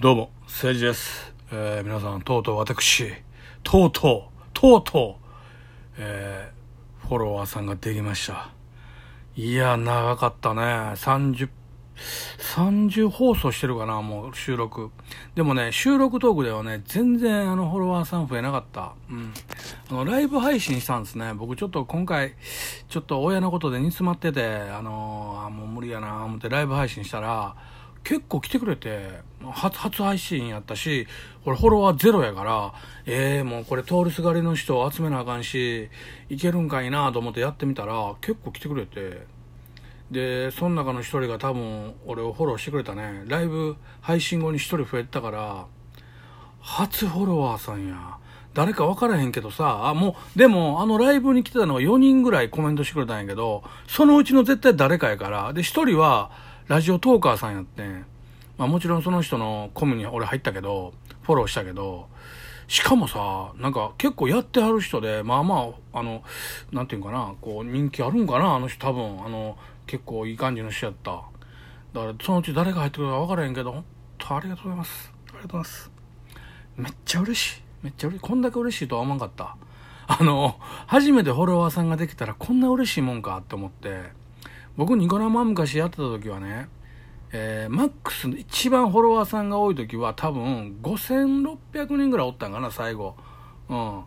どうも、政治です。えー皆さん、とうとう私、とうとう、とうとう、えーフォロワーさんができました。いや、長かったね。30、30放送してるかな、もう収録。でもね、収録トークではね、全然あのフォロワーさん増えなかった。うん。あの、ライブ配信したんですね。僕ちょっと今回、ちょっと親のことで煮詰まってて、あのーあ、もう無理やな、思ってライブ配信したら、結構来てくれて、初、初配信やったし、俺フォロワーゼロやから、ええもうこれ通りすがりの人を集めなあかんし、いけるんかいなと思ってやってみたら、結構来てくれて、で、その中の一人が多分俺をフォローしてくれたね。ライブ配信後に一人増えたから、初フォロワーさんや。誰か分からへんけどさ、あ、もう、でも、あのライブに来てたのが4人ぐらいコメントしてくれたんやけど、そのうちの絶対誰かやから、で、一人は、ラジオトーカーさんやってんまあもちろんその人のコミュに俺入ったけど、フォローしたけど、しかもさ、なんか結構やってはる人で、まあまあ、あの、なんていうんかな、こう人気あるんかな、あの人多分、あの、結構いい感じの人やった。だからそのうち誰が入ってくるか分からへんけど、本当ありがとうございます。ありがとうございます。めっちゃ嬉しい。めっちゃ嬉しい。こんだけ嬉しいとは思わんかった。あの、初めてフォロワーさんができたらこんな嬉しいもんかって思って、僕ニコ生昔やってた時はね、えーマックスの一番フォロワーさんが多い時は多分5600人ぐらいおったんかな、最後。うん。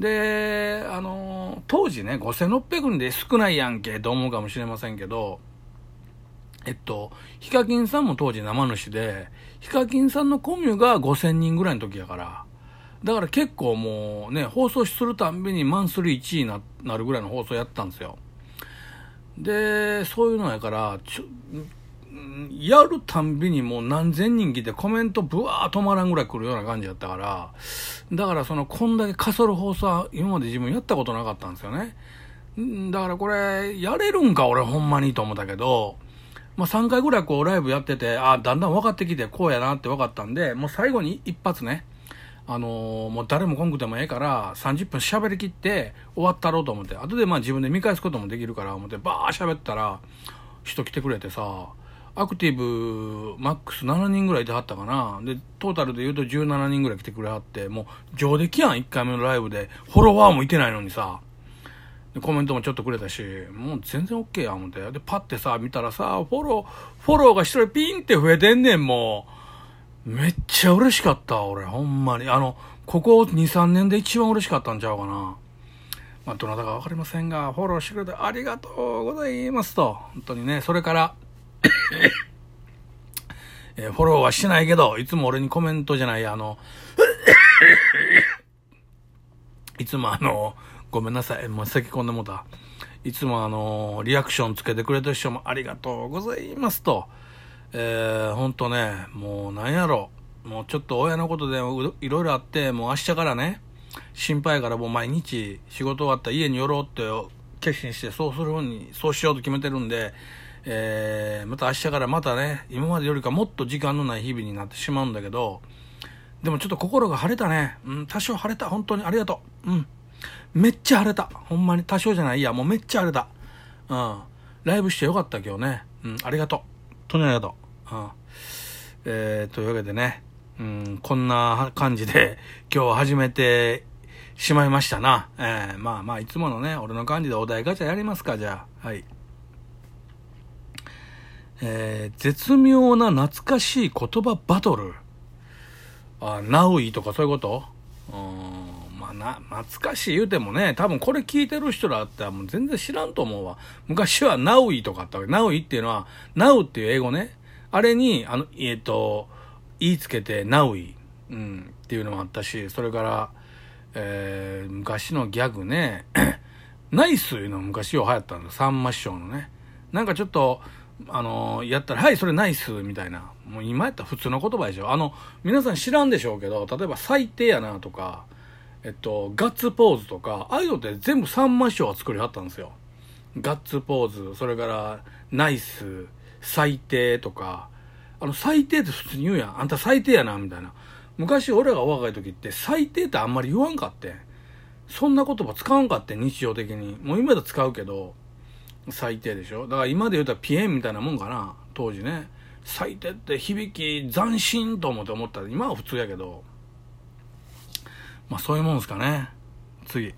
で、あのー当時ね、5600人で少ないやんけと思うかもしれませんけど、えっと、ヒカキンさんも当時生主で、ヒカキンさんのコミュが5000人ぐらいの時やから、だから結構もうね、放送するたんびにマンスリー1位になるぐらいの放送やったんですよ。で、そういうのやから、ちょやるたんびにもう何千人来てコメントブワー止まらんぐらい来るような感じやったから、だからその、こんだけかそる放送は今まで自分やったことなかったんですよね。だからこれ、やれるんか俺ほんまにと思ったけど、まあ3回ぐらいこうライブやってて、あだんだん分かってきてこうやなって分かったんで、もう最後に一発ね、あのーもう誰も来んくてもええから、30分喋りきって終わったろうと思って、後でまあ自分で見返すこともできるから思って、バー喋ったら、人来てくれてさ、アクティブマックス7人ぐらいいてはったかな。で、トータルで言うと17人ぐらい来てくれはって、もう上出来やん、1回目のライブで。フォロワーもいてないのにさ。でコメントもちょっとくれたし、もう全然 OK や思って。で、パッてさ、見たらさ、フォロー、フォローが一人ピンって増えてんねん、もう。めっちゃ嬉しかった、俺、ほんまに。あの、ここ2、3年で一番嬉しかったんちゃうかな。まあ、どなたかわかりませんが、フォローしてくれてありがとうございますと。本当にね、それから、えーフォローはしてないけど、いつも俺にコメントじゃない、あの、いつもあの、ごめんなさい、もう咳込んでもうた。いつもあの、リアクションつけてくれた人もありがとうございますと。えー、ほんとね、もうなんやろ。もうちょっと親のことでいろいろあって、もう明日からね、心配からもう毎日仕事終わったら家に寄ろうって決心して、そうするふうに、そうしようと決めてるんで、えー、また明日からまたね、今までよりかもっと時間のない日々になってしまうんだけど、でもちょっと心が晴れたね。うん、多少晴れた。本当にありがとう。うん。めっちゃ晴れた。ほんまに多少じゃない。いや、もうめっちゃ晴れた。うん。ライブしてよかった今日ね。うん、ありがとう。本当にありがとう。うん。えー、というわけでね、うん、こんな感じで今日は始めてしまいましたな。えー、まあまあ、いつものね、俺の感じでお題ガチャやりますか、じゃあ。はい。えー、絶妙な懐かしい言葉バトル。あ、ナウイとかそういうこと？うん、まあな、懐かしい言うてもね、多分これ聞いてる人らってもう全然知らんと思うわ。昔はナウイとかあったわけ。ナウイっていうのは、ナウっていう英語ね。あれに、あの、えっ、と、言いつけてナウイ、うん、っていうのもあったし、それから、えー、昔のギャグね、ナイスいうの昔よう流行ったんですさんま師匠のね。なんかちょっと、あのやったら、はい、それナイスみたいな。もう今やったら普通の言葉でしょ。あの、皆さん知らんでしょうけど、例えば最低やなとか、えっと、ガッツポーズとか、ああいうのって全部さんま師匠が作りはったんですよ。ガッツポーズ、それから、ナイス、最低とか、あの、最低って普通に言うやん。あんた最低やな、みたいな。昔俺らが若い時って、最低ってあんまり言わんかって。そんな言葉使わんかって、日常的に。もう今だ使うけど、最低でしょ？だから今で言うたらピエンみたいなもんかな、当時ね。最低って響き斬新と思って思ったら、今は普通やけど、まあそういうもんですかね。次。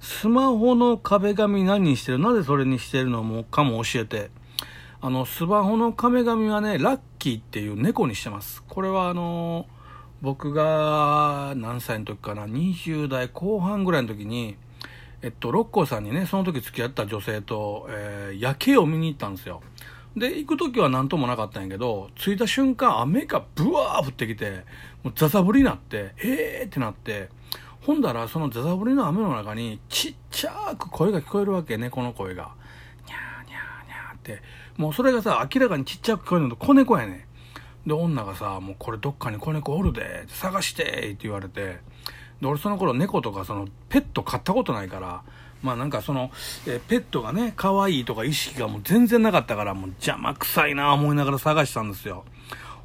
スマホの壁紙何にしてる？なぜそれにしてるのもかも教えて。あの、スマホの壁紙はね、ラッキーっていう猫にしてます。これはあの僕が何歳の時かな、20代後半ぐらいの時に、えっと、六甲さんにね、その時付き合った女性と、えー、夜景を見に行ったんですよ。で、行く時は何ともなかったんやけど、着いた瞬間、雨がブワー降ってきて、もうザザ降りになって、えーってなって、ほんだら、そのザザ降りの雨の中に、ちっちゃく声が聞こえるわけ、猫の声が。にゃーにゃーにゃーって。もうそれがさ、明らかにちっちゃく聞こえるのと子猫やねで、女がさ、もうこれどっかに子猫おるで、探してって言われて、で、俺その頃猫とかそのペット飼ったことないから、まあなんかその、えペットがね、可愛いとか意識がもう全然なかったから、もう邪魔くさいな思いながら探したんですよ。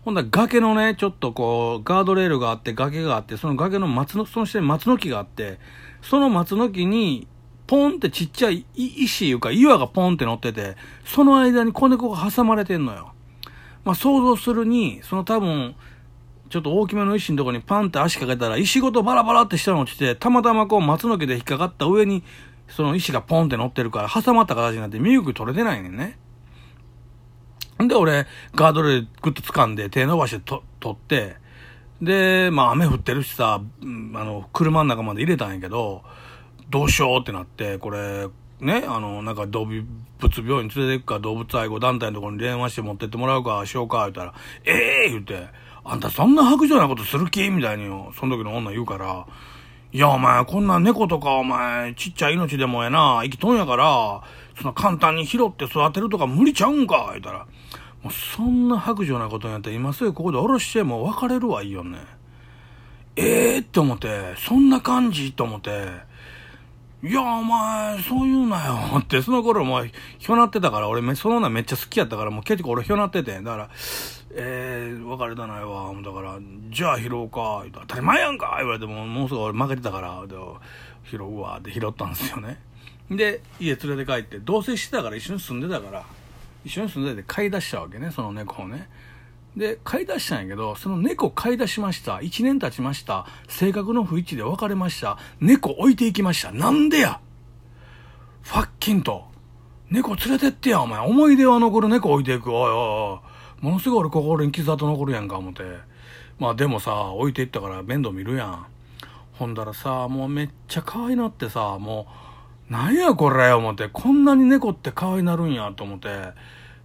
ほんだら崖のね、ちょっとこう、ガードレールがあって、崖があって、その崖の松の、その下に松の木があって、その松の木に、ポンってちっちゃい石いうか岩がポンって乗ってて、その間に子猫が挟まれてんのよ。まあ想像するに、その多分、ちょっと大きめの石のとこにパンって足かけたら、石ごとバラバラって下に落ちて、たまたまこう松の毛で引っかかった上に、その石がポンって乗ってるから、挟まった形になって身動き取れてないねんね。んで、俺、ガードレールグッと掴んで、手伸ばしてと取って、で、まあ雨降ってるしさ、あの、車の中まで入れたんやけど、どうしようってなって、これ、ね、あの、なんか動物病院連れて行くか、動物愛護団体のところに電話して持ってってもらうか、しようか、言ったら、ええー、言って、あんたそんな白状なことする気みたいに、その時の女言うから、いや、お前、こんな猫とか、お前、ちっちゃい命でもやな、生きとんやから、そんな簡単に拾って育てるとか無理ちゃうんか言ったら、もうそんな白状なことやったら今すぐここで下ろしてもう別れるわいいよね。ええー、って思って、そんな感じと思って、いや、お前、そう言うなよ。って、その頃もう、ひょなってたから、俺、その女めっちゃ好きやったから、もう結構俺ひょなってて。だから、えー、別れたないわ。だから、じゃあ拾うか。当たり前やんか言われても、もうすぐ俺負けてたから、で拾うわ。で、拾ったんですよね。で、家連れて帰って、同棲してたから一緒に住んでたから、一緒に住んでて飼い出したわけね、その猫をね。で、飼い出したんやけど、その猫飼い出しました。1年経ちました。性格の不一致で別れました。猫置いていきました。なんでや？ファッキンと。猫連れてってや、お前。思い出は残る猫置いていく。おいおいおい。ものすごい俺心に傷跡残るやんか、思って。まあでもさ、置いていったから面倒見るやん。ほんだらさ、もうめっちゃ可愛いなってさ、もう、なんやこれ、思って。こんなに猫って可愛いなるんや、と思って。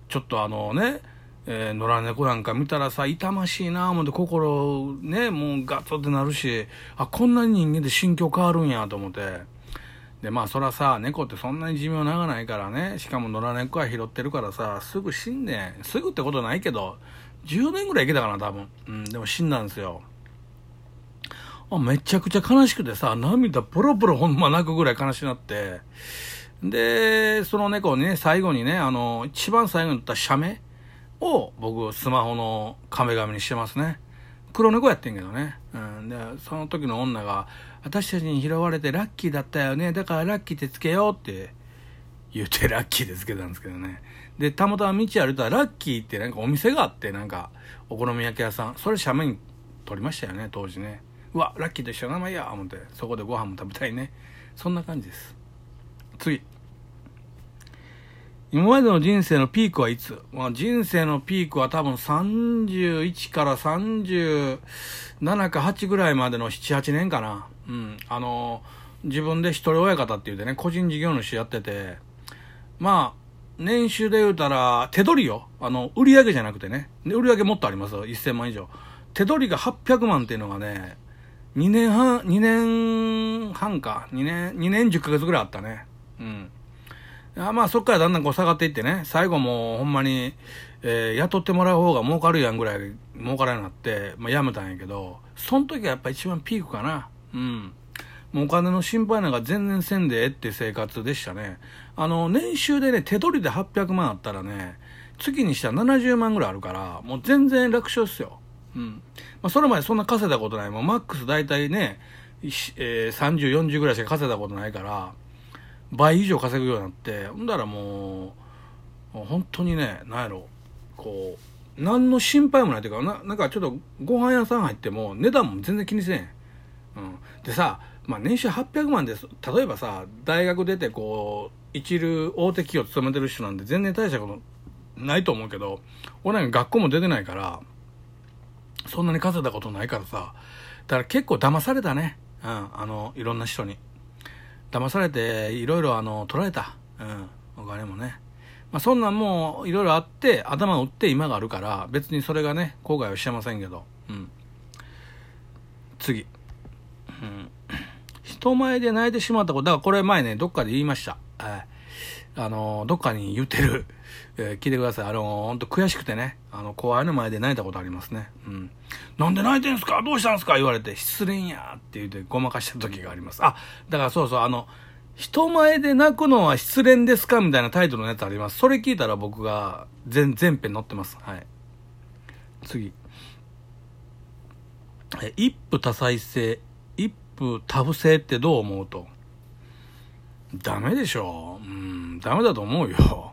ちょっとあのね、えー、野良猫なんか見たらさ、痛ましいなぁ思って心ね、もうガッツってなるし、あ、こんなに人間で心境変わるんやと思って。で、まあそらさ、猫ってそんなに寿命長ないからね、しかも野良猫は拾ってるからさ、すぐ死んで、すぐってことないけど、10年ぐらい生きたかな、多分。うん、でも死んだんですよ。あめちゃくちゃ悲しくてさ、涙ポロポロほんま泣くぐらい悲しくなって、で、その猫ね、最後にね、あの、一番最後に言った写メを僕スマホの壁紙にしてますね。黒猫やってんけどね。うん。で、その時の女が、私たちに拾われてラッキーだったよね。だからラッキーってつけようって言ってラッキーでつけたんですけどね。で、たまたま道歩いたらラッキーってなんかお店があって、なんかお好み焼き屋さん。それ写メに撮りましたよね、当時ね。うわ、ラッキーと一緒の名前や、思って。そこでご飯も食べたいね。そんな感じです。次。今までの人生のピークはいつ、まあ、人生のピークは多分31から37か8ぐらいまでの7、8年かな。うん。あの、自分で一人親方って言うてね、個人事業主やってて、まあ、年収で言うたら、手取りよ。あの、売り上げじゃなくてね。で売り上げもっとありますよ。1000万以上。手取りが800万っていうのがね、2年半、2年半か。2年、2年10ヶ月ぐらいあったね。うん。まあそっからだんだんこう下がっていってね、最後もうほんまに、えー、雇ってもらう方が儲かるやんぐらい儲からなくなって、まあ辞めたんやけど、その時はやっぱ一番ピークかな。うん。もうお金の心配なんか全然せんでえって生活でしたね。あの、年収でね、手取りで800万あったらね、月にしたら70万ぐらいあるから、もう全然楽勝っすよ。うん。まあそれまでそんな稼いだことない。もうマックス大体ね、えー、30、40ぐらいしか稼いだことないから、倍以上稼ぐようになって、ほんだらもう、本当にね、なんやろ、こう、何の心配もないというか、ななんかちょっとご飯屋さん入っても値段も全然気にせん。うん。でさ、まあ年収800万です。例えばさ、大学出てこう、一流大手企業勤めてる人なんで全然大したことないと思うけど、俺なんか学校も出てないから、そんなに稼いだことないからさ、だから結構騙されたね。うん、あの、いろんな人に。騙されて、いろいろあの、取られた。うん、お金もね。まあ、そんなんもう、いろいろあって、頭を打って今があるから、別にそれがね、後悔はしてませんけど。うん。次。うん。人前で泣いてしまったこと、だからこれ前ね、どっかで言いました。はい。あの、どっかに言ってる、えー、聞いてください。あの、ほんと悔しくてね、あの、後輩の前で泣いたことありますね。うん。なんで泣いてんすか？どうしたんすか？言われて、失恋やって言ってごまかした時があります。あ、だからそうそう、あの、人前で泣くのは失恋ですか？みたいなタイトルのやつあります。それ聞いたら僕が全、全編載ってます。はい。次。え、一夫多妻制、一夫多夫制ってどう思う？とダメでしょ。ううん、ダメだと思うよ。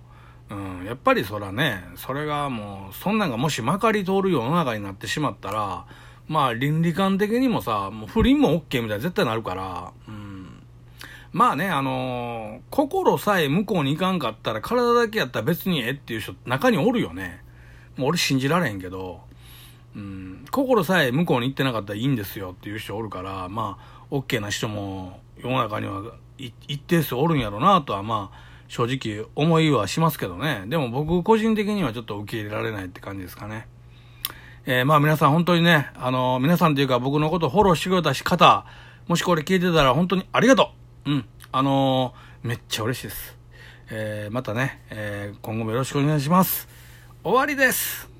うん、やっぱりそらね、それがもう、そんなんがもしまかり通る世の中になってしまったら、まあ倫理観的にもさ、もう不倫も OK みたいな絶対なるから、うん。まあね、あのー、心さえ向こうに行かんかったら体だけやったら別にええっていう人中におるよね。もう俺信じられへんけど、うん、心さえ向こうに行ってなかったらいいんですよっていう人おるから、まあ、OK な人も世の中には一定数おるんやろなとはまあ正直思いはしますけどね。でも僕個人的にはちょっと受け入れられないって感じですかね。えー、まあ皆さん本当にね、あのー、皆さんというか僕のことフォローしてくれた方、もしこれ聞いてたら本当にありがとううん。あのー、めっちゃ嬉しいです。え、またね、え、今後もよろしくお願いします。終わりです